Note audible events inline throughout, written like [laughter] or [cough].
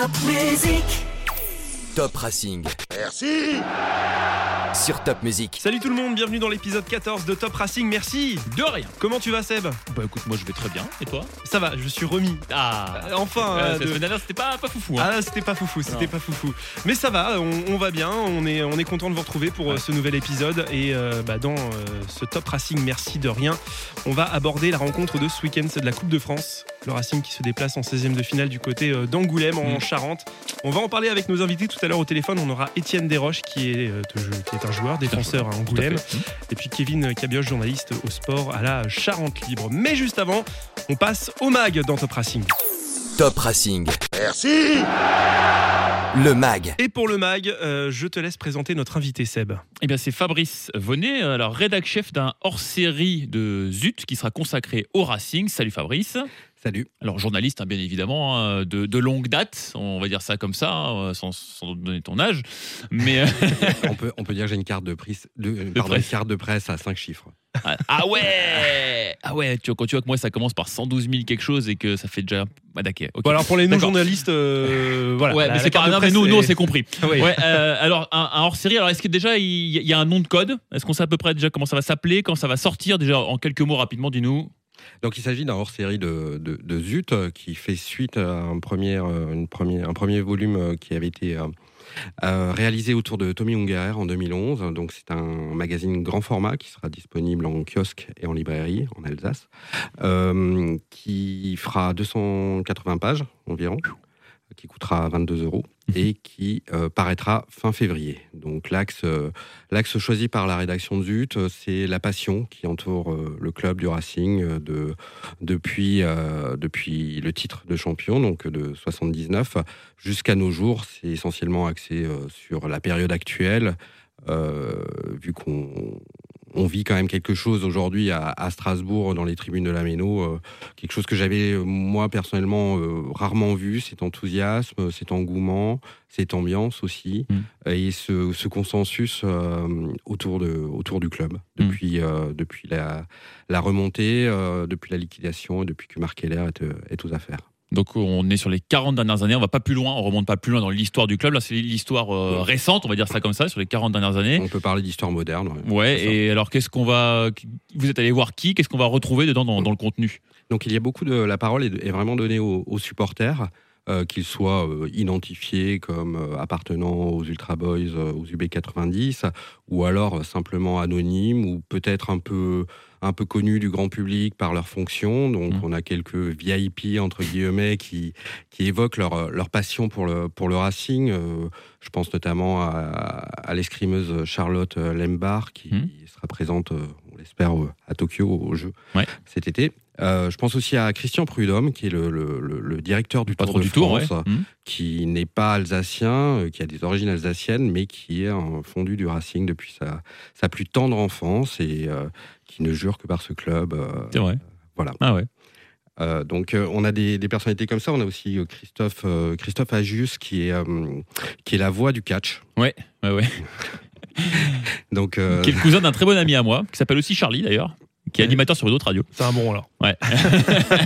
Top Music. Top Racing Merci sur Top Music. Salut tout le monde, bienvenue dans l'épisode 14 de Top Racing, merci De rien. Comment tu vas Seb? Bah écoute, moi je vais très bien. Et toi? Ça va, je suis remis. Ah Euh, Enfin, euh, La de- semaine dernière, c'était pas, pas foufou. Hein. Ah c'était pas foufou, c'était pas foufou. Mais ça va, on, on va bien, on est, on est content de vous retrouver pour euh, Ouais. ce nouvel épisode. Et euh, bah, dans euh, ce Top Racing, merci de rien, on va aborder la rencontre de ce week-end, c'est de la Coupe de France. Le Racing qui se déplace en 16e de finale du côté euh, d'Angoulême en Mm. Charente. On va en parler avec nos invités tout à l'heure au téléphone. On aura Étienne Desroches qui est, euh, qui est un joueur, défenseur à Angoulême. fait. Et puis Kevin Cabioche, journaliste au sport à la Charente Libre. Mais juste avant, on passe au MAG dans Top Racing. Top Racing, Merci le MAG. Et pour le MAG, euh, je te laisse présenter notre invité Seb. Eh bien, c'est Fabrice Vonnet, alors rédac chef d'un hors-série de Zut qui sera consacré au Racing. Salut Fabrice. Salut. Alors journaliste, hein, bien évidemment, hein, de, de longue date, on va dire ça comme ça, hein, sans, sans donner ton âge. Mais euh, [laughs] on, peut, on peut dire que j'ai une carte de, presse, de, euh, pardon, presse. une carte de presse à 5 chiffres. ah, ah ouais, ah ouais. Tu vois, quand tu vois que moi ça commence par 112 000 quelque chose et que ça fait déjà, bah d'accord. ok. Bon alors pour les non-journalistes, euh, voilà. Ouais, la- mais c'est pas grave, mais nous, nous on c'est- s'est compris. [laughs] Oui. Ouais, euh, alors un, un hors-série. Alors est-ce que déjà il y, il y a un nom de code? Est-ce qu'on sait à peu près déjà comment ça va s'appeler, quand ça va sortir? Déjà en quelques mots rapidement, dis-nous. Donc il s'agit d'un hors-série de, de, Zut euh, qui fait suite à un premier, euh, une premier, un premier volume euh, qui avait été réalisé autour de Tommy Ungerer en 2011. Donc c'est un magazine grand format qui sera disponible en kiosque et en librairie en Alsace, qui fera 280 pages environ, qui coûtera 22 euros et qui euh, paraîtra fin février. Donc l'axe euh, l'axe choisi par la rédaction de Zut, euh, c'est la passion qui entoure le club du Racing de, depuis, depuis le titre de champion, donc de 79, jusqu'à nos jours. C'est essentiellement axé sur la période actuelle, vu qu'on on vit quand même quelque chose aujourd'hui à, à Strasbourg dans les tribunes de la Méno, euh, quelque chose que j'avais moi personnellement euh, rarement vu, cet enthousiasme, cet engouement, cette ambiance aussi, Mm. et ce, ce consensus euh, autour, de, autour du club depuis, euh, depuis la, la remontée, depuis la liquidation et depuis que Marc Keller est, est aux affaires. Donc on est sur les 40 dernières années, on va pas plus loin, on remonte pas plus loin dans l'histoire du club. Là, c'est l'histoire euh, récente, on va dire ça comme ça, sur les 40 dernières années. On peut parler d'histoire moderne. ouais. Et alors qu'est-ce qu'on va. Vous êtes allé voir qui? Qu'est-ce qu'on va retrouver dedans dans, dans le contenu? Donc il y a beaucoup de la parole est, est vraiment donnée aux, aux supporters, euh, qu'ils soient euh, identifiés comme euh, appartenant aux Ultra Boys, aux UB90, ou alors simplement anonymes, ou peut-être un peu un peu connus du grand public par leur fonction. Donc Mhm. on a quelques VIP entre guillemets qui qui évoquent leur leur passion pour le pour le racing. Je pense notamment à, à l'escrimeuse Charlotte Lembar qui Mhm. sera présente, on l'espère, à Tokyo au jeu Ouais. cet été. Euh, je pense aussi à Christian Prudhomme, qui est le, le- le- le directeur du Tour de du tour, ouais. France, Hmm. qui n'est pas alsacien, euh, qui a des origines alsaciennes, mais qui est un fondu du Racing depuis sa, sa plus tendre enfance et euh, qui ne jure que par ce club. euh, C'est vrai. voilà. Ah ouais. Euh, donc euh, on a des, des personnalités comme ça. On a aussi euh, Christophe euh, Christophe Agius, qui est euh, qui est la voix du catch. Ouais, ouais, ouais. [laughs] Donc euh, Qui est le cousin d'un très bon ami à moi, qui s'appelle aussi Charlie d'ailleurs, qui est animateur sur une autre radio. C'est un bon alors. Ouais. [laughs]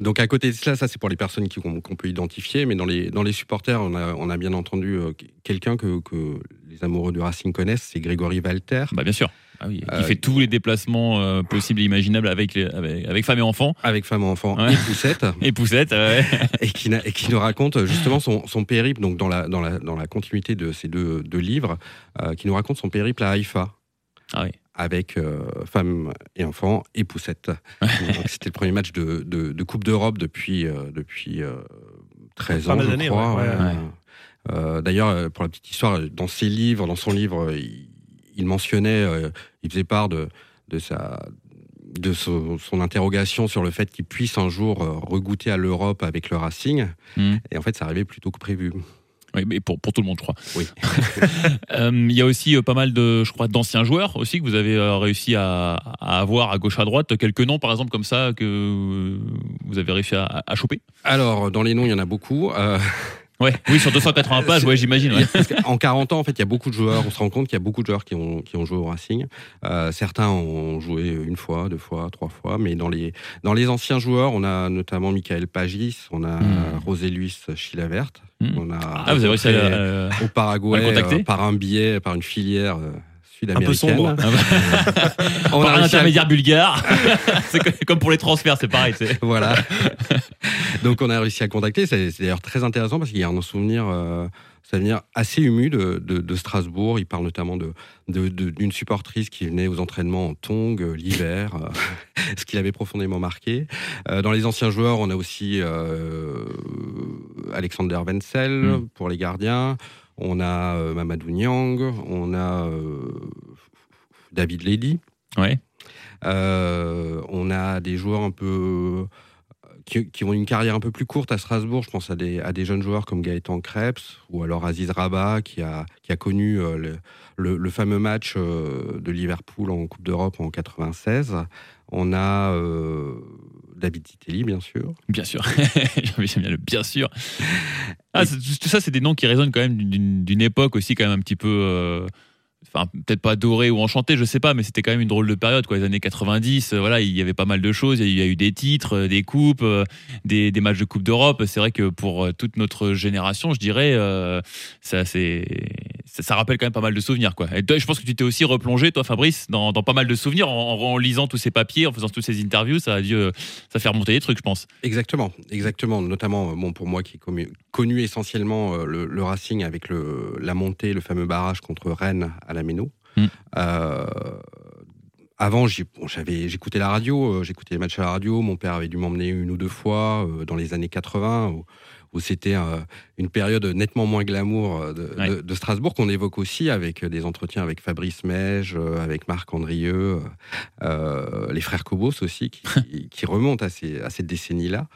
Donc à côté de cela, ça c'est pour les personnes qui- qu'on peut identifier, mais dans les, dans les supporters, on a, on a bien entendu euh, quelqu'un que, que les amoureux du Racing connaissent, c'est Grégory Walter, bah bien sûr. Ah oui, qui Euh, fait tous les déplacements euh, possibles et imaginables avec, les, avec, avec femme et enfant. avec femme et enfant Ouais. et poussette, [laughs] Et poussette, ouais. [laughs] et qui, n'a- et qui nous raconte justement son, son périple, donc dans la, dans, la, dans la continuité de ces deux, deux livres, euh, qui nous raconte son périple à Haïfa. Ah oui. Avec euh, femme et enfant et poussette. [laughs] Donc, C'était le premier match de, de, de Coupe d'Europe depuis, euh, depuis euh, 13 Pas ans, je crois. ouais, ouais, ouais. Euh, D'ailleurs, euh, pour la petite histoire, dans ses livres, dans son livre, euh, il, il mentionnait, euh, il faisait part de, de sa de son, son interrogation sur le fait qu'il puisse un jour euh, regoûter à l'Europe avec le Racing. Hmm. Et en fait, ça arrivait plutôt que prévu. Oui, mais pour, pour tout le monde, je crois. Oui. [laughs] Euh, Il y a aussi euh, pas mal de, je crois, d'anciens joueurs aussi que vous avez euh, réussi à, à avoir à gauche à droite. Quelques noms, par exemple, comme ça que vous avez réussi à, à choper? Alors, dans les noms, il y en a beaucoup. Euh, Ouais, oui, sur 280 pages, ouais, j'imagine. ouais. [laughs] Qu'en 40 ans, en fait, il y a beaucoup de joueurs. On se rend compte qu'il y a beaucoup de joueurs qui ont, qui ont joué au Racing. Euh, certains ont joué une fois, deux fois, trois fois. Mais dans les, dans les anciens joueurs, on a notamment Michael Pagis, on a Hmm. José Luis Chilavert. Hmm. On a Ah, vous avez réussi à. euh, au Paraguay à euh, par un billet, par une filière Un peu sombre. [laughs] On par a un réussi à- intermédiaire bulgare. [laughs] c'est co- comme pour les transferts, c'est pareil. c'est- Voilà. [laughs] Donc on a réussi à contacter. C'est d'ailleurs très intéressant parce qu'il y a un souvenir, euh, souvenir assez ému de, de- de Strasbourg. Il parle notamment de de- de- d'une supportrice qui venait aux entraînements en tongs euh, l'hiver, euh, ce qui l'avait profondément marqué. Euh, dans les anciens joueurs, on a aussi euh, Alexander Wenzel Mm. pour les gardiens. On a euh, Mamadou Niang. On a euh, David Ledy. Ouais. Euh, on a des joueurs un peu qui, qui ont une carrière un peu plus courte à Strasbourg. Je pense à des, à des jeunes joueurs comme Gaëtan Krebs ou alors Aziz Rabat qui a, qui a connu le, le- le fameux match de Liverpool en Coupe d'Europe en 96. On a David Titelli, bien sûr. Bien sûr. [laughs] J'aime bien le bien sûr. Ah, tout ça, c'est des noms qui résonnent quand même d'une d'une époque aussi, quand même un petit peu. euh, Enfin, peut-être pas doré ou enchanté, je sais pas, mais c'était quand même une drôle de période, quoi. Les années 90, euh, voilà, il y avait pas mal de choses. Il y a eu des titres, euh, des coupes, euh, des, matchs de Coupe d'Europe. C'est vrai que pour toute notre génération, je dirais, ça, rappelle quand même pas mal de souvenirs, quoi. Et toi, je pense que tu t'es aussi replongé, toi, Fabrice, dans, pas mal de souvenirs en, lisant tous ces papiers, en faisant toutes ces interviews. Ça a dû, ça fait remonter des trucs, je pense. Exactement, exactement. Notamment, pour moi qui ai connu, essentiellement le, Racing avec la montée, le fameux barrage contre Rennes à la Méno. Mm. Euh, avant, j'écoutais la radio, euh, j'écoutais les matchs à la radio. Mon père avait dû m'emmener une ou deux fois euh, dans les années 80, où, où c'était euh, une période nettement moins glamour euh, de, Ouais. de- de Strasbourg qu'on évoque aussi avec des entretiens avec Fabrice Mège, euh, avec Marc Andrieux, euh, les frères Cobos aussi, [laughs] qui, qui remontent à, ces, à cette décennie-là.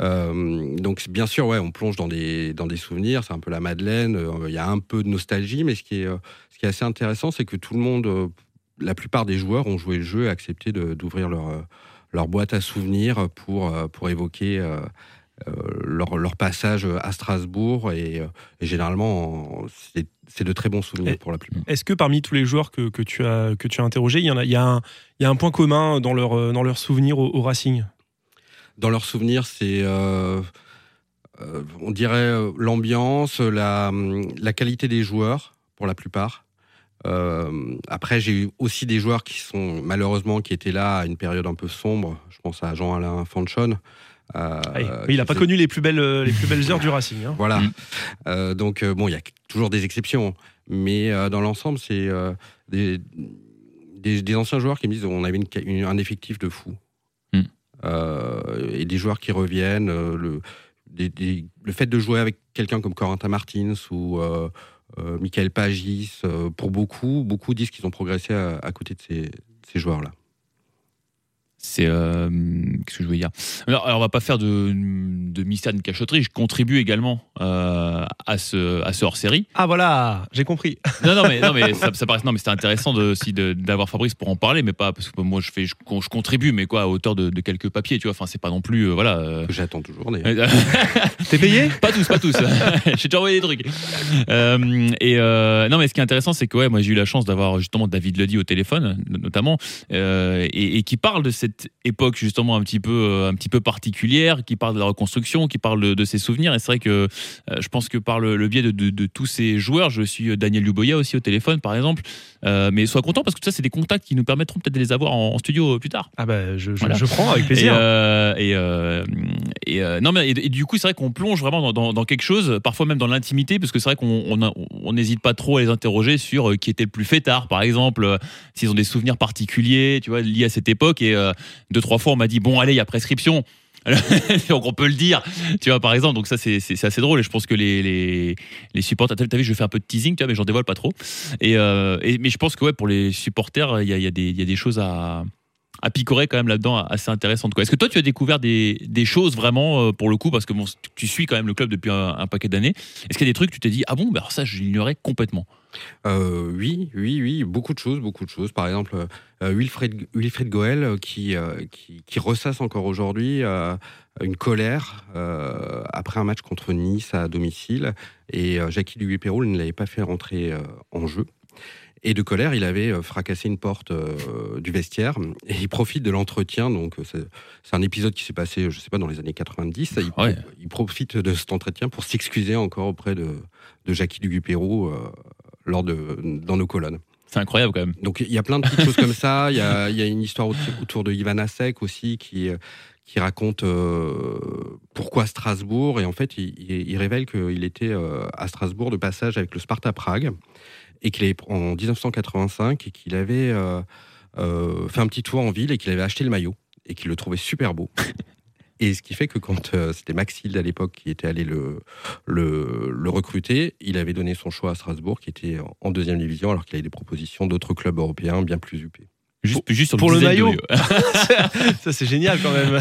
Euh, donc bien sûr, ouais, on plonge dans des, dans des souvenirs, c'est un peu la Madeleine, euh, il y a un peu de nostalgie, mais ce qui est, euh, ce qui est assez intéressant, c'est que tout le monde, euh, la plupart des joueurs ont joué le jeu et accepté d'ouvrir leur, euh, leur boîte à souvenirs pour, euh, pour évoquer euh, euh, leur, leur passage à Strasbourg, et, euh, et généralement, en- c'est de très bons souvenirs Et- pour la plupart. Est-ce que parmi tous les joueurs que, que tu as que tu as interrogés, il y en a il y a un il y a un point commun dans leur euh, dans leurs souvenirs au, au Racing? Dans leurs souvenirs, c'est, euh, euh, on dirait, euh, l'ambiance, la, la qualité des joueurs, pour la plupart. Euh, après, j'ai eu aussi des joueurs qui sont, malheureusement, qui étaient là à une période un peu sombre. Je pense à Jean-Alain Fanchon. Euh, Oui, il n'a pas faisait- connu les plus belles euh, les plus belles heures du Racing. hein. Voilà. Mm. Euh, donc, bon, il y a toujours des exceptions. Mais euh, dans l'ensemble, c'est euh, des, des, des anciens joueurs qui me disent on avait une un effectif de fou. Mm. Euh, et des joueurs qui reviennent. euh, le, des- des- le fait de jouer avec quelqu'un comme Corentin Martins ou euh, euh, Michael Pagis, euh, pour beaucoup, beaucoup disent qu'ils ont progressé à, à côté de ces, ces joueurs-là. C'est euh, qu'est-ce que je veux dire? Alors, alors, on va pas faire de, de mystère, de cachotterie. Je contribue également euh, à ce à ce hors série. Ah voilà, j'ai compris. Non non mais non mais ça, ça paraît non mais c'était intéressant de, aussi de- d'avoir Fabrice pour en parler, mais pas parce que moi je fais je, je contribue, mais quoi à hauteur de, de quelques papiers, tu vois. Enfin c'est pas non plus euh, voilà. euh, Que j'attends toujours. [laughs] T'es payé? [laughs] Pas tous, pas tous. [laughs] j'ai déjà envoyé des trucs. Euh, et euh, non, mais ce qui est intéressant, c'est que ouais, moi j'ai eu la chance d'avoir justement David Ledy au téléphone, no- notamment, euh, et, et qui parle de cette époque justement un petit peu, euh, un petit peu particulière, qui parle de la reconstruction, qui parle de, de ses souvenirs. Et c'est vrai que euh, je pense que par le, le biais de, de- de tous ces joueurs, je suis Daniel Luboya aussi au téléphone, par exemple. Euh, mais sois content parce que tout ça, c'est des contacts qui nous permettront peut-être de les avoir en, en studio plus tard. Ah bah je, je, Voilà. je prends avec Et, plaisir. euh, et, euh, et, euh, non mais et, du coup c'est vrai qu'on plonge vraiment dans, dans- dans quelque chose, parfois même dans l'intimité, parce que c'est vrai qu'on n'hésite pas trop à les interroger sur euh, qui était le plus fêtard, par exemple, euh, s'ils ont des souvenirs particuliers, tu vois, liés à cette époque. Et euh, deux trois fois on m'a dit bon allez il y a prescription. [laughs] donc on peut le dire, tu vois par exemple. Donc ça c'est assez drôle et je pense que les les, les supporters, t'as vu je fais un peu de teasing, tu vois, mais j'en dévoile pas trop. Et, euh, mais je pense que ouais pour les supporters il y a, des choses à picorer quand même là-dedans assez intéressantes. Est-ce que toi, tu as découvert des, choses vraiment euh, pour le coup? Parce que tu suis quand même le club depuis un, paquet d'années. Est-ce qu'il y a des trucs tu t'es dit, ah bon, bah alors ça, je l'ignorais complètement Euh, oui, oui, oui, beaucoup de choses, beaucoup de choses. Par exemple, euh, Wilfred, Wilfred Goel euh, qui, euh, qui, qui ressasse encore aujourd'hui une colère après un match contre Nice à domicile. Et Jackie Duguay-Pérol ne l'avait pas fait rentrer en jeu. Et de colère, il avait fracassé une porte du vestiaire et il profite de l'entretien. Donc, c'est un épisode qui s'est passé, je sais pas, dans les années 90. Il, Ouais. il profite de cet entretien pour s'excuser encore auprès de, de Jackie Duguay-Pérou euh, lors de, dans nos colonnes. C'est incroyable quand même. Donc il y a plein de petites choses comme ça. Il y a, il y a une histoire autour, de Ivan Asek aussi qui, qui raconte euh, pourquoi Strasbourg. Et en fait, il, révèle qu'il était euh, à Strasbourg de passage avec le Sparta Prague et qu'il avait en 1985 et qu'il avait euh, euh, fait un petit tour en ville et qu'il avait acheté le maillot et qu'il le trouvait super beau. [laughs] Et ce qui fait que quand euh, c'était Maxilde à l'époque qui était allé le, recruter, il avait donné son choix à Strasbourg qui était en- en deuxième division alors qu'il avait des propositions d'autres clubs européens bien plus huppés. Juste, juste sur pour le de maillot. [laughs] Ça, c'est génial quand même.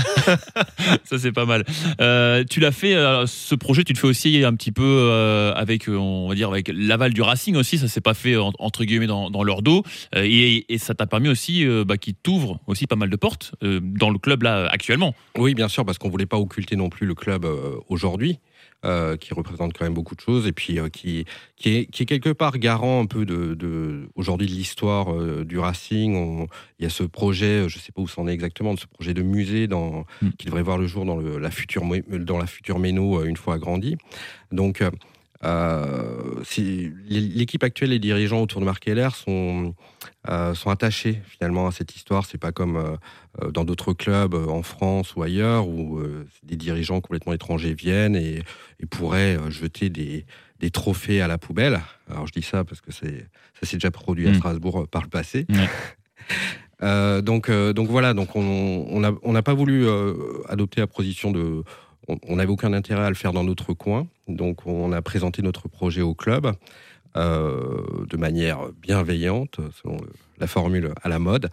[laughs] Ça c'est pas mal. Euh, tu l'as fait, euh, ce projet, tu le fais aussi un petit peu euh, avec, on va dire, avec l'aval du Racing aussi. Ça s'est pas fait en- entre guillemets dans, dans leur dos, Euh, et, et ça t'a permis aussi, euh, bah, qui t'ouvre aussi pas mal de portes euh, dans le club là actuellement. Oui, bien sûr, parce qu'on voulait pas occulter non plus le club euh, aujourd'hui, euh, qui représente quand même beaucoup de choses, et puis euh, qui, qui, est, qui est quelque part garant un peu de, de aujourd'hui de l'histoire euh, du Racing. On- il y a ce projet, je sais pas où c'en est exactement, de ce projet de musée dans, Mm. qui devrait voir le jour dans, le, la, future, dans la future Méno une fois agrandie. Donc, l'équipe actuelle, les dirigeants autour de Marc Heller sont, euh, sont attachés finalement à cette histoire. C'est pas comme euh, euh, dans d'autres clubs euh, en France ou ailleurs où euh, des dirigeants complètement étrangers viennent et, et pourraient euh, jeter des, des trophées à la poubelle. Alors je dis ça parce que ça s'est déjà produit à Mm. Strasbourg euh, par le passé. Euh, donc, euh, donc voilà, donc on on n'a on n'a pas voulu euh, adopter la position de. On n'avait aucun intérêt à le faire dans notre coin, donc on a présenté notre projet au club euh, de manière bienveillante, selon la formule à la mode,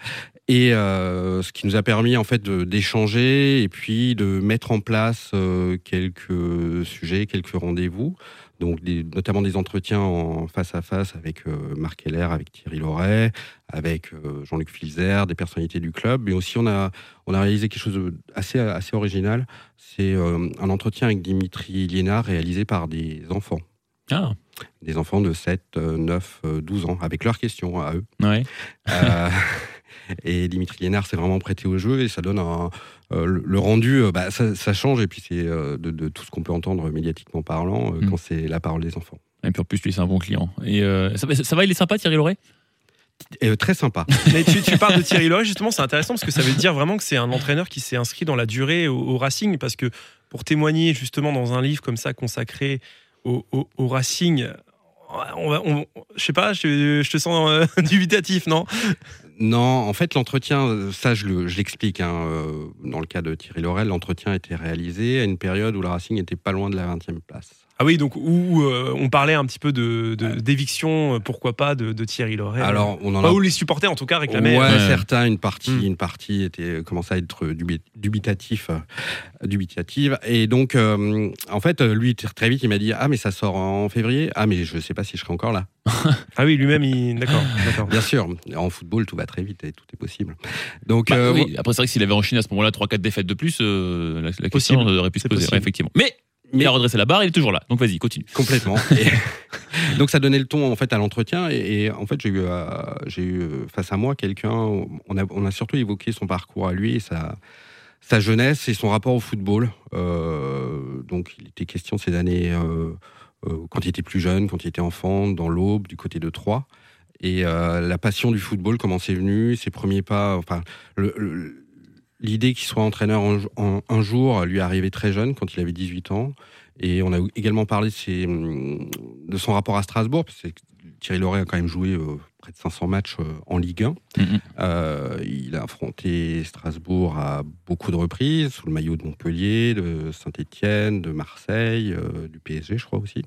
et euh, ce qui nous a permis en fait d'échanger et puis de mettre en place euh, quelques sujets, quelques rendez-vous. Donc, des- notamment des entretiens en face à face avec euh, Marc Heller, avec Thierry Loret, avec euh, Jean-Luc Filzer, des personnalités du club. Mais aussi, on a, on a réalisé quelque chose de assez, assez original. C'est euh, un entretien avec Dimitri Liénard réalisé par des enfants. Ah, Des enfants de 7, euh, 9, euh, 12 ans, avec leurs questions à eux. ouais. [laughs] Et Dimitri Liénard s'est vraiment prêté au jeu et ça donne un, euh, le, rendu, euh, bah, ça, ça change et puis c'est euh, de, de tout ce qu'on peut entendre médiatiquement parlant euh, Mm. quand c'est la parole des enfants. Et puis en plus, lui, c'est un bon client. Et euh, ça, va- ça va, il est sympa, Thierry Loret Et, euh, très sympa. [laughs] Mais tu, tu parles de Thierry Loret, justement, c'est intéressant parce que ça veut dire vraiment que c'est un entraîneur qui s'est inscrit dans la durée au, au Racing. Parce que pour témoigner justement dans un livre comme ça consacré au, au- au Racing, on va, on- je sais pas, je, je te sens euh, [laughs] dubitatif, non? Non, en fait, l'entretien, euh, ça je le- je l'explique, hein, euh, dans le cas de Thierry Laurel, l'entretien a été réalisé à une période où le Racing était pas loin de la 20e place. Ah oui, donc où euh, on parlait un petit peu de de- d'éviction, euh, pourquoi pas, de, de Thierry Loret. Alors, on en a où les supporters en tout cas réclamaient. Ouais, euh, Ouais. certains, une partie, Mm. une partie était commençait à être dubi- dubitatif, dubitative. Et donc, euh, en fait, lui très très vite, il m'a dit ah mais ça sort en février. Ah mais je sais pas si je serai encore là. [laughs] Ah oui, lui-même, il... d'accord, [laughs] d'accord. Bien sûr, en football tout va très vite et tout est possible. Donc Bah euh, oui. Après, c'est vrai que s'il avait enchaîné à ce moment-là 3-4 défaites de plus, euh, la, la question Possible. aurait pu se poser, ouais, effectivement. Mais, Mais- il a redressé la barre, il est toujours là. Donc vas-y, continue. Complètement. [laughs] Et [laughs] donc ça donnait le ton en fait à l'entretien et, et en fait j'ai eu euh, j'ai eu euh, face à moi quelqu'un. On a on a surtout évoqué son parcours à lui et sa sa jeunesse et son rapport au football. Euh, donc il était question de ces années euh, quand il était plus jeune, quand il était enfant, dans l'Aube, du côté de Troyes. Et la passion du football, comment c'est venu, ses premiers pas, enfin, le- le- l'idée qu'il soit entraîneur un, un- un jour lui est arrivée très jeune, quand il avait 18 ans. Et on a également parlé de, ses, de son rapport à Strasbourg, parce que Thierry Loret a quand même joué euh, près de 500 matchs euh, en Ligue 1. Mhm. Euh, il a affronté Strasbourg à beaucoup de reprises, sous le maillot de Montpellier, de Saint-Étienne, de Marseille, du PSG, je crois aussi,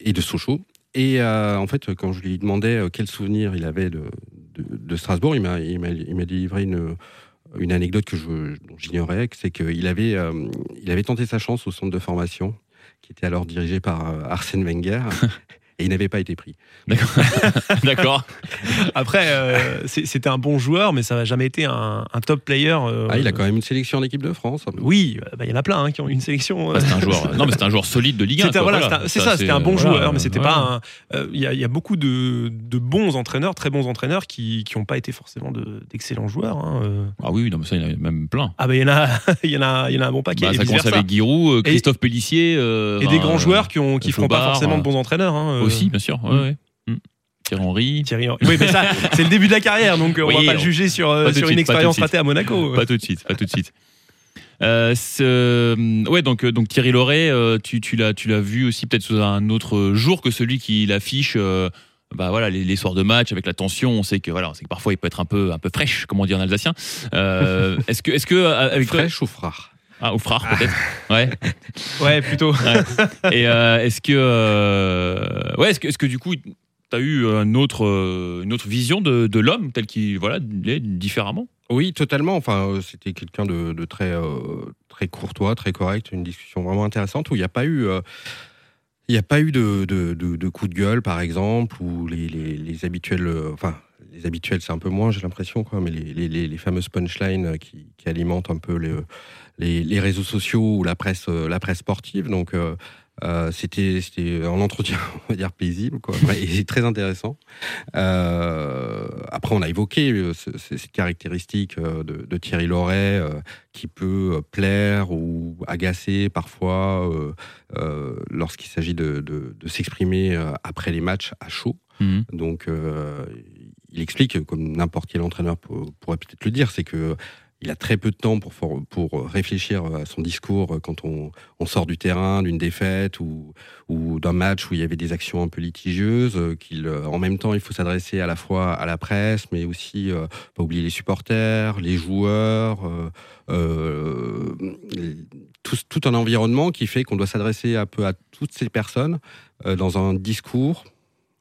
et de Sochaux. Et en fait, quand je lui demandais quel souvenir il avait de, de, de Strasbourg, il m'a, délivré une, une anecdote que j'ignorais, c'est qu'il avait, euh, avait tenté sa chance au centre de formation, qui était alors dirigé par euh, Arsène Wenger. [laughs] Et il n'avait pas été pris. D'accord. [laughs] Après, euh, c'était un bon joueur, mais ça n'a jamais été un, un top player. euh, Ah, il a quand même une sélection en équipe de France. Oui, euh, bah, il y en a plein hein, qui ont une sélection. euh, Bah, c'est un joueur. Non, mais c'est un joueur solide de Ligue 1. C'était- quoi, voilà, voilà. c'était un- c'est ça, c'était un bon voilà, joueur, mais c'était ouais. pas un. euh, Il y, a- il y a beaucoup de, de bons entraîneurs, très bons entraîneurs, qui n'ont pas été forcément de- d'excellents joueurs. hein, euh. Ah oui, non, mais ça, il y en a même plein. Ah ben il y en a, [laughs] il y en a, il y en a un bon paquet. Bah, et ça commence avec Giroud, Christophe Pellissier. euh, Et des grands euh, joueurs qui ont, qui feront pas forcément de bons entraîneurs. hein, euh. Aussi, bien sûr. Ouais, Mm. ouais. Mm. Thierry Henry. Thierry Henry. Oui, mais ça, [laughs] c'est le début de la carrière, donc euh, on Oui, va pas le juger sur, euh, sur suite, une expérience ratée à Monaco. Pas tout de suite, pas tout de suite. Euh, ce- ouais, donc, euh, donc Thierry Loret, euh, tu, tu l'as, tu l'as vu aussi peut-être sous un autre jour que celui qui l'affiche. euh, bah voilà, les, les soirs de match avec la tension, on sait que voilà, on sait que parfois il peut être un peu, un peu fraîche, comme on dit en alsacien. Euh, [laughs] est-ce que, est-ce que euh, avec toi, Fraîche ou frère ah, ou frère peut-être, ouais. Ouais, plutôt. Et euh, est-ce que, euh, ouais, est-ce que, est-ce que du coup, tu as eu un autre, euh, une autre vision de, de l'homme tel qu'il, voilà, il est différemment? Oui, totalement. Enfin, c'était quelqu'un de, de très, euh, très courtois, très correct, une discussion vraiment intéressante où il n'y a pas eu. euh, il n'y a pas eu de, de, de, de coup de gueule, par exemple, ou les, les, les habituels. enfin, les habituels, c'est un peu moins, j'ai l'impression, quoi, mais les, les, les, fameuses punchlines qui, qui alimentent un peu les, les, les réseaux sociaux ou la presse, euh, la presse sportive. Donc, euh, euh, c'était c'était un entretien, [laughs] on va dire, paisible, quoi, [laughs] et très intéressant. Euh, après, on a évoqué ce- ce- cette caractéristique de, de Thierry Loret euh, qui peut plaire ou agacer parfois lorsqu'il s'agit de, de- de s'exprimer après les matchs à chaud. Mhm. Donc, il explique, comme n'importe quel entraîneur pour- pourrait peut-être le dire, c'est que il a très peu de temps pour, pour réfléchir à son discours quand on, sort du terrain, d'une défaite ou, ou d'un match où il y avait des actions un peu litigieuses. euh, Qu'il, euh, en même temps, il faut s'adresser à la fois à la presse, mais aussi euh, pas oublier les supporters, les joueurs, euh, euh, tout, un environnement qui fait qu'on doit s'adresser un peu à toutes ces personnes euh, dans un discours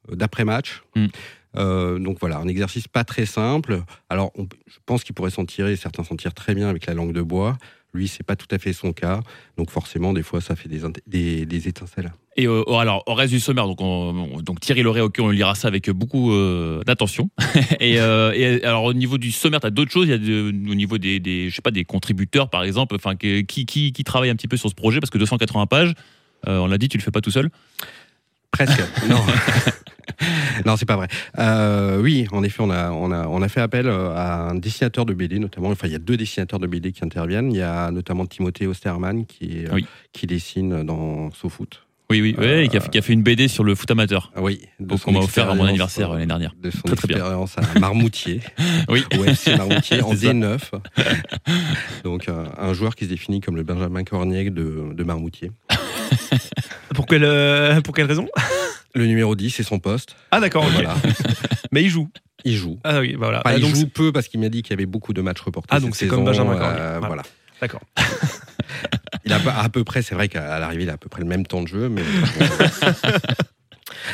euh, d'après-match. Mm. Euh, donc voilà, un exercice pas très simple. Alors, je pense qu'il pourrait s'en tirer, certains s'en tirent très bien avec la langue de bois. Lui, c'est pas tout à fait son cas. Donc forcément, des fois, ça fait des, étincelles. Et euh, alors, au reste du sommaire, donc, on- donc Thierry Loret, ok, on lira ça avec beaucoup euh, d'attention. [laughs] et, alors, au niveau du sommaire, tu as d'autres choses? Il y a au niveau des, je sais pas, des contributeurs, par exemple, qui, qui, un petit peu sur ce projet, parce que 280 pages, on l'a dit, tu le fais pas tout seul. Presque. [laughs] non. [laughs] non, c'est pas vrai. Euh, oui, en effet, on a, on, a, on a fait appel euh, à un dessinateur de BD, notamment. Enfin, il y a deux dessinateurs de BD qui interviennent. Il y a notamment Timothée Osterman qui, euh, Oui. qui dessine dans SoFoot. Oui, oui, ouais, Euh, qui, a, qui a fait une BD sur le foot amateur. Ah oui, Donc, son on m'a offert à mon anniversaire l'année dernière. De son Très, très bien. expérience à Marmoutier, [laughs] Oui. au FC Marmoutier, en C'est ça. D9. Donc, un, un joueur qui se définit comme le Benjamin Cornier de, de Marmoutier. [laughs] Pour quelle, euh, pour quelle raison [laughs] Le numéro 10, c'est son poste. Ah d'accord, ok. Voilà. [laughs] Mais il joue. Il joue. Ah oui, voilà. Enfin, Ah, il donc, joue peu parce qu'il m'a dit qu'il y avait beaucoup de matchs reportés. Ah, donc cette c'est comme saison, Benjamin euh, Voilà. voilà. D'accord. Il a pas- à peu près, c'est vrai qu'à l'arrivée, il a à peu près le même temps de jeu. Mais...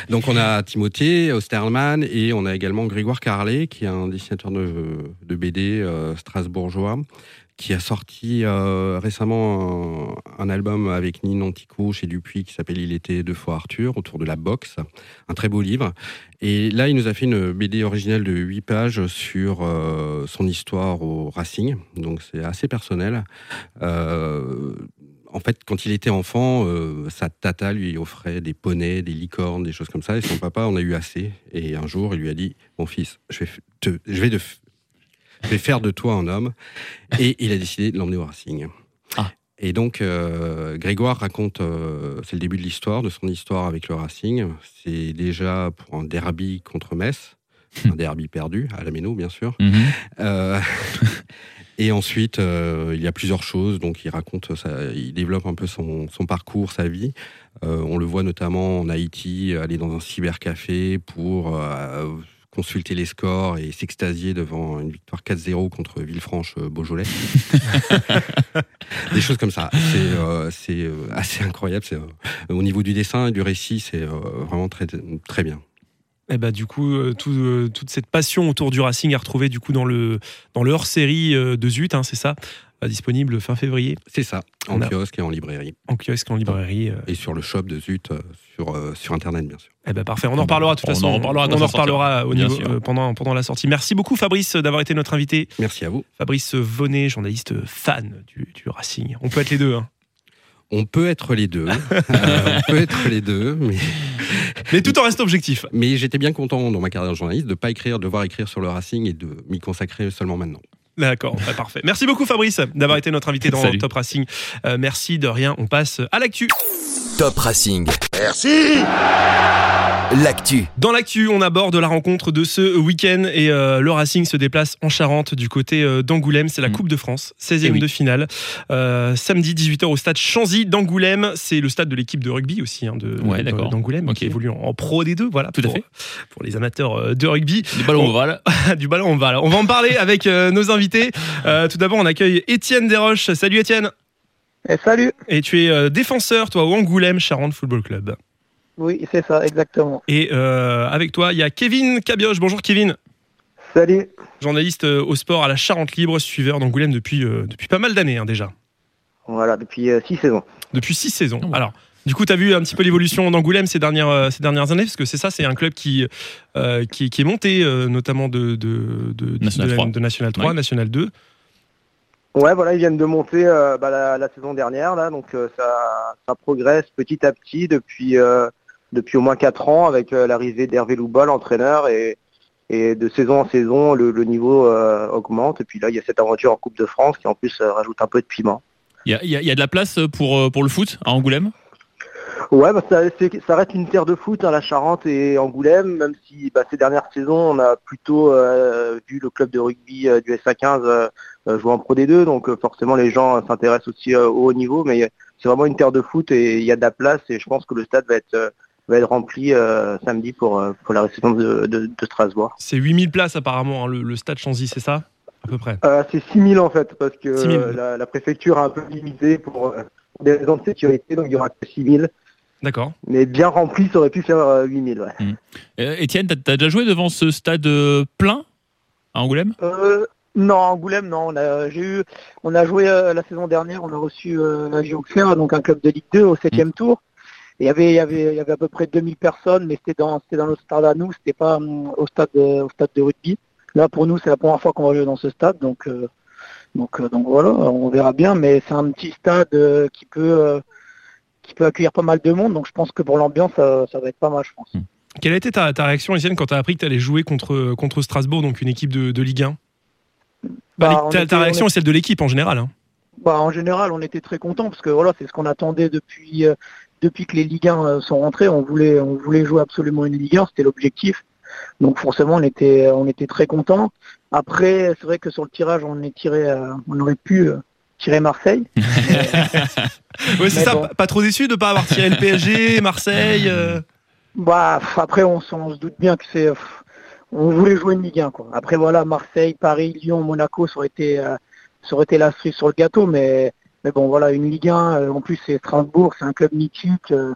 Donc on a Timothée Osterman et on a également Grégoire Carlet, qui est un dessinateur de, BD euh, strasbourgeois, qui a sorti euh, récemment un, album avec Nine Antico chez Dupuis qui s'appelle Il était deux fois Arthur, autour de la boxe. Un très beau livre. Et là, il nous a fait une BD originale de 8 pages sur euh, son histoire au Racing. Donc c'est assez personnel. En fait, quand il était enfant, euh, sa tata lui offrait des poneys, des licornes, des choses comme ça. Et son papa en a eu assez. Et un jour, il lui a dit Mon fils, je vais, te, je vais, de je vais faire de toi un homme. Et il a décidé de l'emmener au Racing. Ah. Et donc, euh, Grégoire raconte, euh, c'est le début de l'histoire, de son histoire avec le Racing. C'est déjà pour un derby contre Metz, un derby perdu, à la Méno, bien sûr. Mhm. [laughs] et ensuite, euh, il y a plusieurs choses. Donc, il raconte, ça, il développe un peu son, son parcours, sa vie. Euh, on le voit notamment en Haïti, aller dans un cybercafé pour euh, consulter les scores et s'extasier devant une victoire 4-0 contre Villefranche-Beaujolais. [laughs] Des choses comme ça. C'est euh, euh, assez incroyable. Euh, au niveau du dessin et du récit, c'est euh, vraiment très, très bien. Et bah du coup, euh, tout, euh, toute cette passion autour du Racing est retrouvée du coup dans le dans le hors-série euh, de Zut, hein, c'est ça. disponible fin février C'est ça, en On a- kiosque et en librairie. en kiosque, en librairie. euh. Et sur le shop de Zut, euh, sur, euh, sur Internet, bien sûr. Eh ben parfait, on en reparlera de toute On façon. en reparlera on en reparlera au niveau, euh, pendant, pendant la sortie. Merci beaucoup Fabrice d'avoir été notre invité. Merci à vous. Fabrice Vonnet, journaliste fan du, du Racing. On peut être les deux. hein. On peut être les deux. [laughs] Euh, on peut être les deux, mais, Mais tout en restant objectif. mais j'étais bien content dans ma carrière de journaliste de pas écrire, de devoir écrire sur le Racing et de m'y consacrer seulement maintenant. D'accord, bah, parfait. Merci beaucoup Fabrice d'avoir été notre invité dans Salut. Top Racing. Euh, merci de rien, on passe à l'actu. Top Racing. Merci L'actu. Dans l'actu, on aborde la rencontre de ce week-end et euh, le Racing se déplace en Charente du côté euh, d'Angoulême. C'est la Mm. Coupe de France, 16e Eh oui. de finale. Euh, samedi 18h au stade Chanzy d'Angoulême. C'est le stade de l'équipe de rugby aussi hein, de, Ouais, d'Angoulême qui évolue en, en Pro D2. Voilà, Tout à fait. Pour les amateurs de rugby. Des ballons Bon. ovales. du ballon, on va. [laughs] On va en parler avec euh, nos invités. Euh, tout d'abord, on accueille Étienne Desroches. Salut Étienne. Eh, salut Et tu es euh, défenseur, toi, au Angoulême Charente Football Club. Oui, c'est ça, exactement. Et euh, avec toi, il y a Kevin Cabioche. Bonjour Kevin. Salut journaliste euh, au sport à la Charente Libre, suiveur d'Angoulême depuis, euh, depuis pas mal d'années hein, déjà. Voilà, depuis euh, six saisons. Depuis six saisons. Oh. Alors, du coup, tu as vu un petit peu l'évolution d'Angoulême ces dernières, euh, ces dernières années Parce que c'est ça, c'est un club qui, euh, qui, qui est monté, euh, notamment de, de, de, National de, 3. de National 3, Ouais. National 2. Ouais, voilà, ils viennent de monter euh, bah, la, la saison dernière, là, donc euh, ça, ça progresse petit à petit depuis, euh, depuis au moins quatre ans avec euh, l'arrivée d'Hervé Louba, l'entraîneur, et, et de saison en saison, le, le niveau euh, augmente. Et puis là, il y a cette aventure en Coupe de France qui en plus euh, rajoute un peu de piment. Il y a, il y a- il y a de la place pour, pour le foot à Angoulême? Ouais, bah, ça, ça reste une terre de foot, hein, la Charente et Angoulême, même si bah, ces dernières saisons, on a plutôt euh, vu le club de rugby euh, du SA15 euh, jouer en Pro D2, donc forcément les gens s'intéressent aussi au haut niveau, mais c'est vraiment une terre de foot et il y a de la place et je pense que le stade va être, va être rempli euh, samedi pour, pour la réception de, de, de Strasbourg. C'est 8000 places apparemment, hein, le, le stade Chanzy, c'est ça? À peu près. Euh, c'est 6000 en fait, parce que 6 000. la, la préfecture a un peu limité pour, pour des raisons de sécurité, donc il y aura que 6000. D'accord. Mais bien rempli, ça aurait pu faire euh, 8000. Ouais. Euh, Étienne, t'as as déjà joué devant ce stade euh, plein à Angoulême? Euh, non, Angoulême, non. On a, eu, on a joué euh, la saison dernière, on a reçu euh, la donc un club de Ligue 2 au septième tour. Et il y avait, il y avait, y avait à peu près 2000 personnes, mais c'était dans, dans notre stade à nous, c'était pas hum, au stade, de, au stade de rugby. Là, pour nous, c'est la première fois qu'on va jouer dans ce stade, donc, euh, donc, euh, donc voilà, on verra bien. Mais c'est un petit stade euh, qui peut, euh, qui peut accueillir pas mal de monde, donc je pense que pour l'ambiance, ça, ça va être pas mal, je pense. Quelle a été ta, ta réaction, Étienne, quand tu as appris que tu allais jouer contre, contre Strasbourg, donc une équipe de, de Ligue 1 Bah, Bah, ta, était- réaction est celle de l'équipe en général. hein. Bah, en général, on était très contents parce que voilà, c'est ce qu'on attendait depuis euh, depuis que les Ligue 1 euh, sont rentrés. On voulait on voulait jouer absolument une Ligue 1, c'était l'objectif. Donc forcément, on était on était très contents. Après, c'est vrai que sur le tirage, on est tiré, euh, on aurait pu euh, tirer Marseille. [laughs] Ouais, c'est ça, bon. pas- trop déçu de pas avoir tiré le PSG, [laughs] Marseille. euh, Bah après, on, se doute bien que c'est on voulait jouer une Ligue 1 quoi. Après voilà, Marseille, Paris, Lyon, Monaco, ça aurait été euh, ça aurait été la cerise sur le gâteau, mais mais bon voilà, une Ligue 1. euh, en plus, c'est Strasbourg, c'est un club mythique. euh,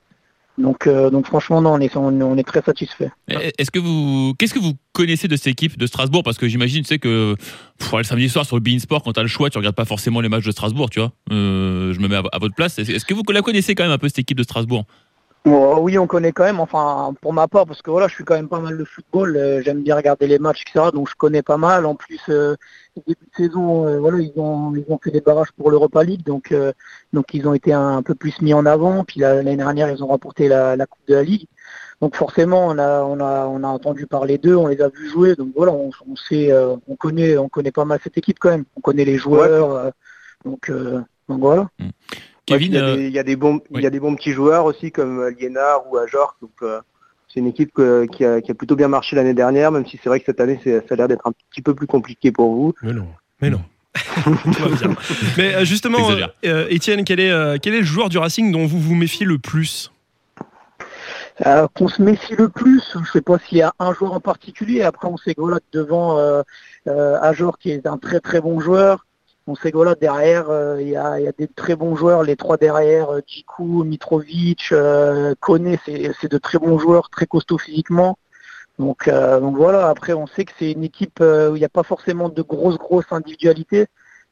donc, euh, donc franchement, non, on est, on, est très satisfait. Est-ce que vous, qu'est-ce que vous connaissez de cette équipe de Strasbourg? Parce que j'imagine, tu sais que pff, le samedi soir sur le Sport, quand t'as le choix, tu regardes pas forcément les matchs de Strasbourg, tu vois. Euh, je me mets à, à votre place. Est-ce que vous la connaissez quand même un peu cette équipe de Strasbourg? Oui, on connaît quand même, enfin, pour ma part, parce que voilà, je suis quand même pas mal de football, euh, j'aime bien regarder les matchs, etc., donc je connais pas mal. En plus, euh, début de saison, euh, voilà, ils ont, ils ont fait des barrages pour l'Europa League, donc, euh, donc ils ont été un, peu plus mis en avant. Puis la- l'année dernière, ils ont remporté la, la Coupe de la Ligue. Donc forcément, on a, on a, on a entendu parler d'eux, on les a vus jouer, donc voilà, on, on sait, on connaît, on connaît pas mal cette équipe quand même. On connaît les joueurs, donc, donc voilà. Puis Kevin, il, y a euh, des, il y a des bons, il oui. y a des bons petits joueurs aussi comme euh, Liénard ou Ajorc. Donc euh, c'est une équipe que- qui, a, qui a plutôt bien marché l'année dernière, même si c'est vrai que cette année ça a l'air d'être un petit peu plus compliqué pour vous. Mais non, mais non. [laughs] Bien. Mais euh, justement, euh, Étienne, quel est, euh, quel est le joueur du Racing dont vous vous méfiez le plus? Euh, qu'on se méfie le plus, je sais pas s'il y a un joueur en particulier. Après on sait que voilà, devant euh, euh, Ajor qui est un très très bon joueur. On sait que voilà, derrière euh, il y, a, des très bons joueurs, les trois derrière, euh, Djikou, Mitrovic, euh, Koné, c'est de très bons joueurs, très costauds physiquement. Donc, voilà, après on sait que c'est une équipe où il n'y a pas forcément de grosses grosses individualités,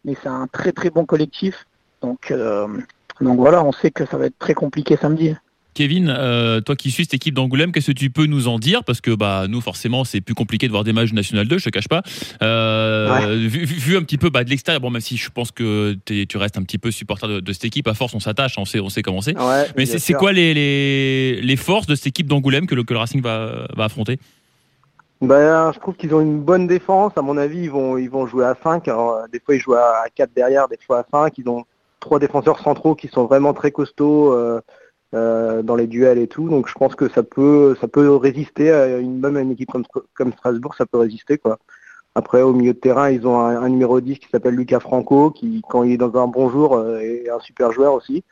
mais c'est un très très bon collectif. Donc voilà, on sait que ça va être très compliqué samedi. Kevin, euh, toi qui suis cette équipe d'Angoulême, qu'est-ce que tu peux nous en dire? Parce que bah, nous, forcément, c'est plus compliqué de voir des matchs National 2, je te cache pas. Euh, vu, vu, un petit peu bah, de l'extérieur, bon, même si je pense que tu restes un petit peu supporter de, de cette équipe, à force, on s'attache, on sait, on sait comment c'est. Ouais, Mais c'est quoi les, les, les forces de cette équipe d'Angoulême que le, que le Racing va, va affronter? Ben, je trouve qu'ils ont une bonne défense. À mon avis, ils vont, ils vont jouer à 5. Alors, euh, des fois, ils jouent à 4 derrière, des fois à 5. Ils ont trois défenseurs centraux qui sont vraiment très costauds euh, dans les duels et tout. Donc, je pense que ça peut, ça peut résister à une, même à une équipe comme, comme Strasbourg, ça peut résister, quoi. Après, au milieu de terrain, ils ont un, numéro 10 qui s'appelle Lucas Franco, qui, quand il est dans un bon jour, euh, est un super joueur aussi.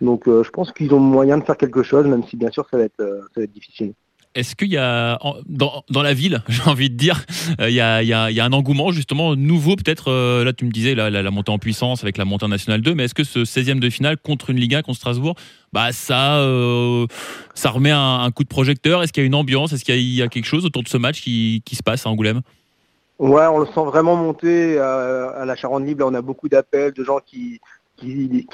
Donc, euh, je pense qu'ils ont moyen de faire quelque chose, même si, bien sûr, ça va être, euh, ça va être difficile. Est-ce qu'il y a dans, la ville, [laughs] j'ai envie de dire, euh, il y, a, un engouement justement nouveau peut-être. euh, là, tu me disais la, montée en puissance avec la montée en National 2, mais est-ce que ce 16e de finale contre une Ligue 1 contre Strasbourg, bah ça, euh, ça remet un, coup de projecteur? Est-ce qu'il y a une ambiance? Est-ce qu'il y, a- quelque chose autour de ce match qui, se passe à Angoulême? Ouais, on le sent vraiment monter à la Charente Libre. On a beaucoup d'appels de gens qui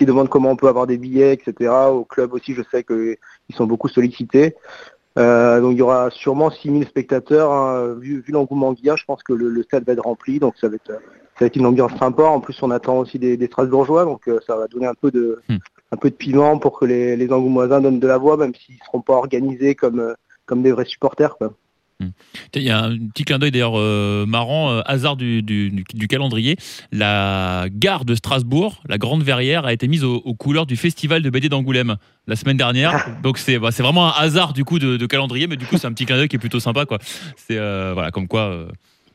demandent comment on peut avoir des billets, etc. Au club aussi, je sais qu'ils sont beaucoup sollicités. Euh, donc il y aura sûrement 6000 spectateurs. hein. Vu, vu l'engouement qu'il y a, je pense que le, le stade va être rempli. Donc ça va être, ça va être une ambiance sympa. En plus, on attend aussi des, des Strasbourgeois. Donc euh, ça va donner un peu de, Hmm. un peu de piment pour que les, les Angoumoisins donnent de la voix, même s'ils ne seront pas organisés comme, euh, comme des vrais supporters. Quoi. Il y a un petit clin d'œil d'ailleurs euh, marrant, euh, hasard du, du- calendrier. La gare de Strasbourg, la Grande Verrière, a été mise aux, aux couleurs du festival de BD d'Angoulême la semaine dernière. Donc c'est bah, c'est vraiment un hasard du coup de, de calendrier, mais du coup c'est un petit clin d'œil qui est plutôt sympa quoi. C'est euh, voilà comme quoi.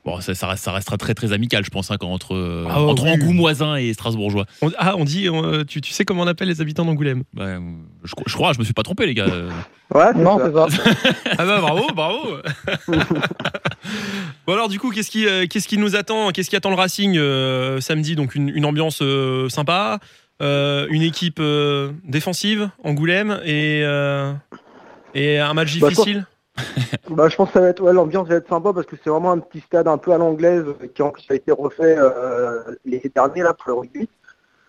Euh, Bon, ça, ça, reste- ça restera très très amical, je pense, hein, quand- entre, euh, Ah, oh, entre oui. Angoumoisins et Strasbourgeois. On- ah, on dit, on- tu, tu sais comment on appelle les habitants d'Angoulême? Ouais, je, je crois, je me suis pas trompé, les gars. Euh, Ouais, Non, ça. c'est ça. [laughs] Ah bah bravo, bravo [laughs] Bon alors du coup, qu'est-ce qui, euh, qu'est-ce qui nous attend Qu'est-ce qui attend le Racing euh, samedi? Donc une, une ambiance euh, sympa, euh, une équipe euh, défensive, Angoulême, et, euh, et un match Bah, difficile? Bah, [laughs] je pense que ça va être, ouais, l'ambiance va être sympa parce que c'est vraiment un petit stade un peu à l'anglaise qui en plus a été refait euh, l'été dernier là pour le rugby.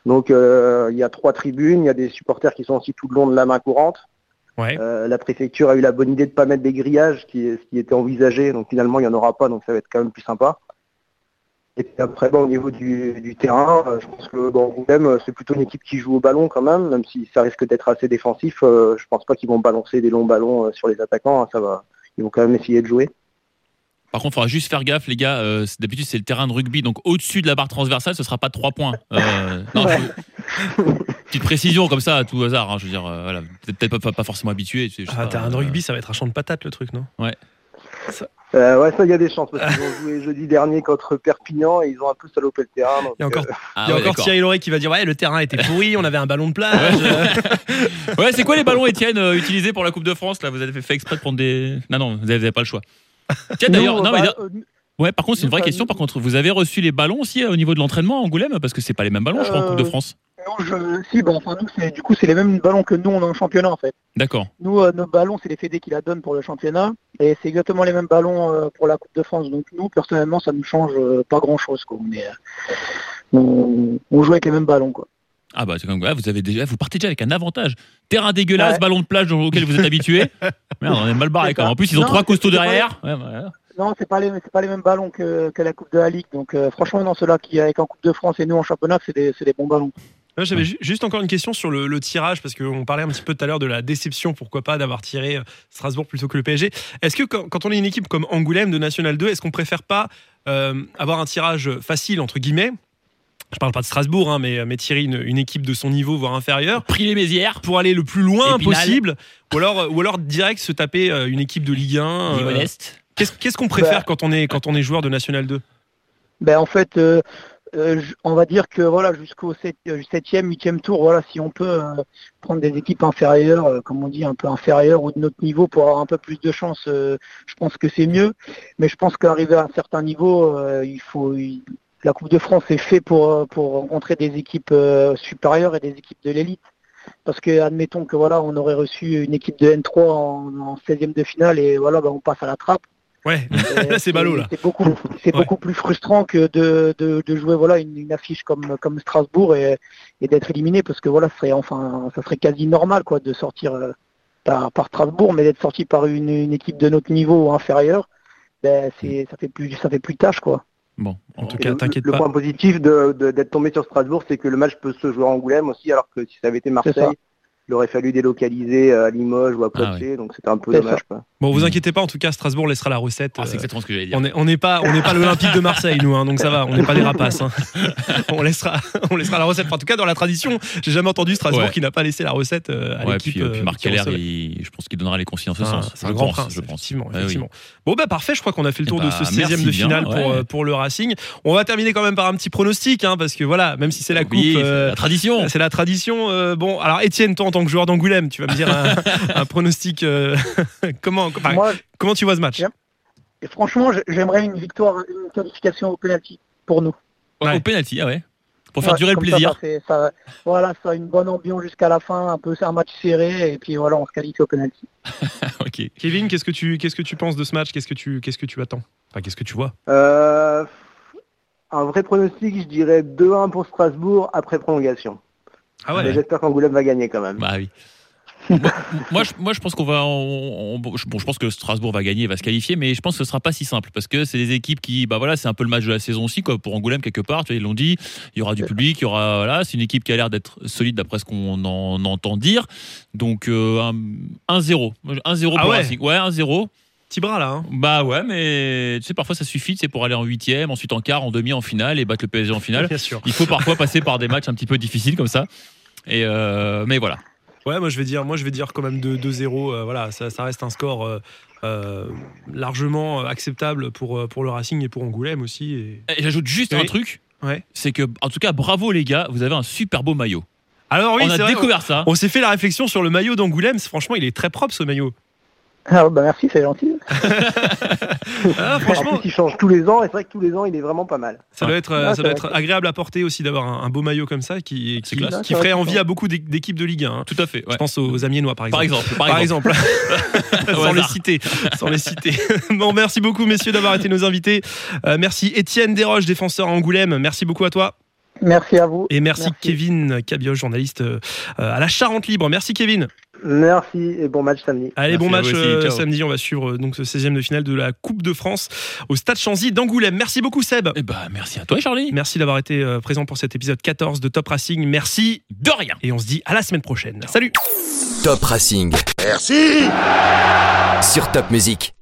Donc euh, il y a trois tribunes, il y a des supporters qui sont aussi tout le long de la main courante. Ouais. Euh, la préfecture a eu la bonne idée de pas mettre des grillages, qui, ce qui était envisagé. Donc finalement il n'y en aura pas, donc ça va être quand même plus sympa. Et puis après, bon, au niveau du, du terrain, euh, je pense que bon, Angoulême, euh, c'est plutôt une équipe qui joue au ballon quand même, même si ça risque d'être assez défensif. euh, je pense pas qu'ils vont balancer des longs ballons euh, sur les attaquants. hein, ça va, ils vont quand même essayer de jouer. Par contre, il faudra juste faire gaffe, les gars. euh, D'habitude, c'est le terrain de rugby, donc au-dessus de la barre transversale, ce sera pas trois points. Euh, [laughs] non, Ouais. faut- Petite précision comme ça, à tout hasard. hein, je veux dire, euh, voilà, vous êtes peut-être pas, pas forcément habitué. sais Ah, pas, terrain de euh, rugby, ça va être un champ de patates le truc, non? Euh, ouais, ça, il y a des chances, parce qu'ils ont joué jeudi dernier contre Perpignan et ils ont un peu salopé le terrain. donc, Il y a encore, euh, Ah il y a ouais, encore d'accord. Thierry Lauré qui va dire Ouais, le terrain était pourri, on avait un ballon de plage. Ouais, c'est [laughs] quoi les ballons, Étienne, euh, utilisés pour la Coupe de France Là, vous avez fait, exprès de prendre des. Non, non, vous n'avez pas le choix. Tiens, d'ailleurs, non, bah, mais ouais, par contre, c'est une vraie question. Par contre, vous avez reçu les ballons aussi euh, au niveau de l'entraînement à Angoulême? Parce que c'est pas les mêmes ballons, je crois, en Coupe de Euh, France. Je- si, bon, enfin, nous, c'est, du coup, c'est les mêmes ballons que nous, on a en championnat, en fait. D'accord. Nous, euh, nos ballons, c'est les fédés qui la donnent pour le championnat. Et c'est exactement les mêmes ballons euh, pour la Coupe de France. Donc, nous, personnellement, ça ne change euh, pas grand-chose, quoi. On, est, euh, on, on joue avec les mêmes ballons, quoi. Ah bah c'est comme vous avez déjà vous partez déjà avec un avantage. Terrain dégueulasse, Ouais. ballon de plage auquel vous êtes habitué. [laughs] Merde, on est mal barré quand même. En plus, ils ont Non, trois costauds derrière. Ouais. Non, c'est pas les, c'est pas les mêmes ballons que, que la Coupe de la Ligue. Donc, euh, franchement, non, ceux-là qui avec en Coupe de France et nous en championnat, c'est des, c'est des bons ballons. J'avais ju- juste encore une question sur le, le tirage, parce qu'on parlait un petit peu tout à l'heure de la déception, pourquoi pas, d'avoir tiré euh, Strasbourg plutôt que le PSG. Est-ce que quand, quand on est une équipe comme Angoulême de National 2, est-ce qu'on préfère pas euh, avoir un tirage facile, entre guillemets? Je parle pas de Strasbourg, hein, mais, mais tirer une, une équipe de son niveau, voire inférieur, Pris les Mézières. pour aller le plus loin Épinal. possible, ou alors, ou alors direct se taper euh, une équipe de Ligue 1. euh. Qu'est-ce qu'on préfère Bah. quand, on est, quand on est joueur de National 2 Ben en fait, euh, euh, on va dire que voilà jusqu'au 7e, 8e tour, voilà, si on peut euh, prendre des équipes inférieures, euh, comme on dit, un peu inférieures ou de notre niveau pour avoir un peu plus de chance, je pense que c'est mieux. Mais je pense qu'arriver à un certain niveau, la Coupe de France est fait pour rencontrer des équipes supérieures et des équipes de l'élite. Parce que admettons que voilà, on aurait reçu une équipe de N3 en, en 16e de finale et voilà, ben, on passe à la trappe. Ouais, [laughs] là c'est ballot là. C'est beaucoup, c'est Ouais. beaucoup plus frustrant que de, de, de jouer voilà une, une affiche comme comme Strasbourg et, et d'être éliminé parce que voilà, ça serait enfin ça serait quasi normal quoi de sortir euh, par, par Strasbourg, mais d'être sorti par une, une équipe de notre niveau inférieur, ben c'est ça fait plus ça fait plus tâche quoi. Bon, En tout Et cas, le- t'inquiète le pas. point positif de- de- d'être tombé sur Strasbourg, c'est que le match peut se jouer à Angoulême aussi, alors que si ça avait été. Marseille, il aurait fallu délocaliser à Limoges ou à Ah Poitiers, donc c'était un peu dommage. Quoi. Bon, vous Mm. inquiétez pas, en tout cas, Strasbourg laissera la recette. Ah, c'est euh, exactement ce que j'allais dire. on n'est on n'est pas, on n'est pas l'Olympique de Marseille, nous, hein, donc ça va, on n'est pas des rapaces. hein. [laughs] On, laissera, on laissera la recette. Enfin, en tout cas, dans la tradition, j'ai jamais entendu Strasbourg Ouais. qui n'a pas laissé la recette euh, à Ouais, l'équipe. puis, euh, puis euh, Marc Keller, il- je pense qu'il donnera les consignes en ce C'est un- sens. C'est un grand pense, prince, je pense. effectivement. Oui. effectivement. Bon, bah parfait, je crois qu'on a fait le tour Eh de bah, ce 16e merci de bien, finale pour, euh, le Racing. On va terminer quand même par un petit pronostic, hein, parce que voilà, même si c'est la coupe. Euh, la tradition. c'est la tradition. euh, bon, alors Étienne, toi tant que joueur d'Angoulême, tu vas me dire un, [laughs] un pronostic. euh, [laughs] comment, enfin, Moi, comment tu vois ce match et franchement, j'ai- j'aimerais une victoire, une qualification au penalty pour nous. Ouais. Au penalty, ah ouais. Pour faire Ouais, durer le ça, plaisir. ça fait- ça- voilà, ça a une bonne ambiance jusqu'à la fin, un peu c'est un match serré et puis voilà, on se qualifie au penalty. [laughs] ok. Kevin, qu'est-ce que tu qu'est-ce que tu penses de ce match? Qu'est-ce que tu qu'est-ce que tu attends? Enfin, qu'est-ce que tu vois? Euh, un vrai pronostic, je dirais 2-1 pour Strasbourg après prolongation. Ah Mais j'espère qu'Angoulême va gagner quand même. Bah oui. [laughs] moi, moi, je, moi, je pense qu'on va. on- on- bon, je bon, je pense que Strasbourg va gagner, va se qualifier, mais je pense que ce sera pas si simple parce que c'est des équipes qui, bah voilà, c'est un peu le match de la saison aussi, quoi. Pour Angoulême quelque part, tu vois, ils l'ont dit. Il y aura du public, il y aura, voilà, c'est une équipe qui a l'air d'être solide d'après ce qu'on en entend dire. Donc euh, un- 1-0, 1-0 pour Ah ouais Racing. Ouais, 1-0. Petit bras là. hein. Bah ouais, mais tu sais, parfois ça suffit, c'est pour aller en huitième, ensuite en quart, en demi, en finale et battre le PSG en finale. Bien sûr. Il faut parfois passer par des matchs un petit peu difficiles comme ça. Et euh, mais voilà. Ouais, moi je vais dire, moi je vais dire quand même 2 2-0. euh, voilà, ça, ça reste un score euh, euh, largement acceptable pour pour le Racing et pour Angoulême aussi. Et... Et J'ajoute juste Oui. un truc. Ouais. C'est que, en tout cas, bravo les gars, vous avez un super beau maillot. Alors oui, on a vrai, découvert ça. On, on s'est fait la réflexion sur le maillot d'Angoulême. Franchement, il est très propre ce maillot. Ah, bah merci, c'est gentil. [laughs] Ah, En franchement, plus, il change tous les ans et c'est vrai que tous les ans, il est vraiment pas mal. ça doit être, euh, Ah, ça doit être agréable à porter aussi d'avoir un, un beau maillot comme ça qui, C'est qui, Ah, ferait envie à beaucoup d'é- d'équipes de Ligue 1. hein. Tout à fait. ouais. Je pense aux, aux Amiénois par exemple. Par exemple. Par, Par exemple. [laughs] sans les citer, sans les citer. [laughs] Bon, merci beaucoup messieurs d'avoir été nos invités. Euh, merci Étienne Desroches, défenseur à Angoulême. Merci beaucoup à toi Merci à vous. et merci, Merci. Kevin Cabioche, journaliste euh, à la Charente Libre. Merci Kevin. Merci et bon match samedi. Allez, Merci bon match aussi, euh, samedi. On va suivre euh, donc ce 16e de finale de la Coupe de France au Stade Chanzy d'Angoulême. Merci beaucoup Seb. Eh bah, merci à toi, Charlie. Merci d'avoir été présent pour cet épisode 14 de Top Racing. Merci De rien. et on se dit à la semaine prochaine. Salut. Top Racing. Merci Sur Top Music.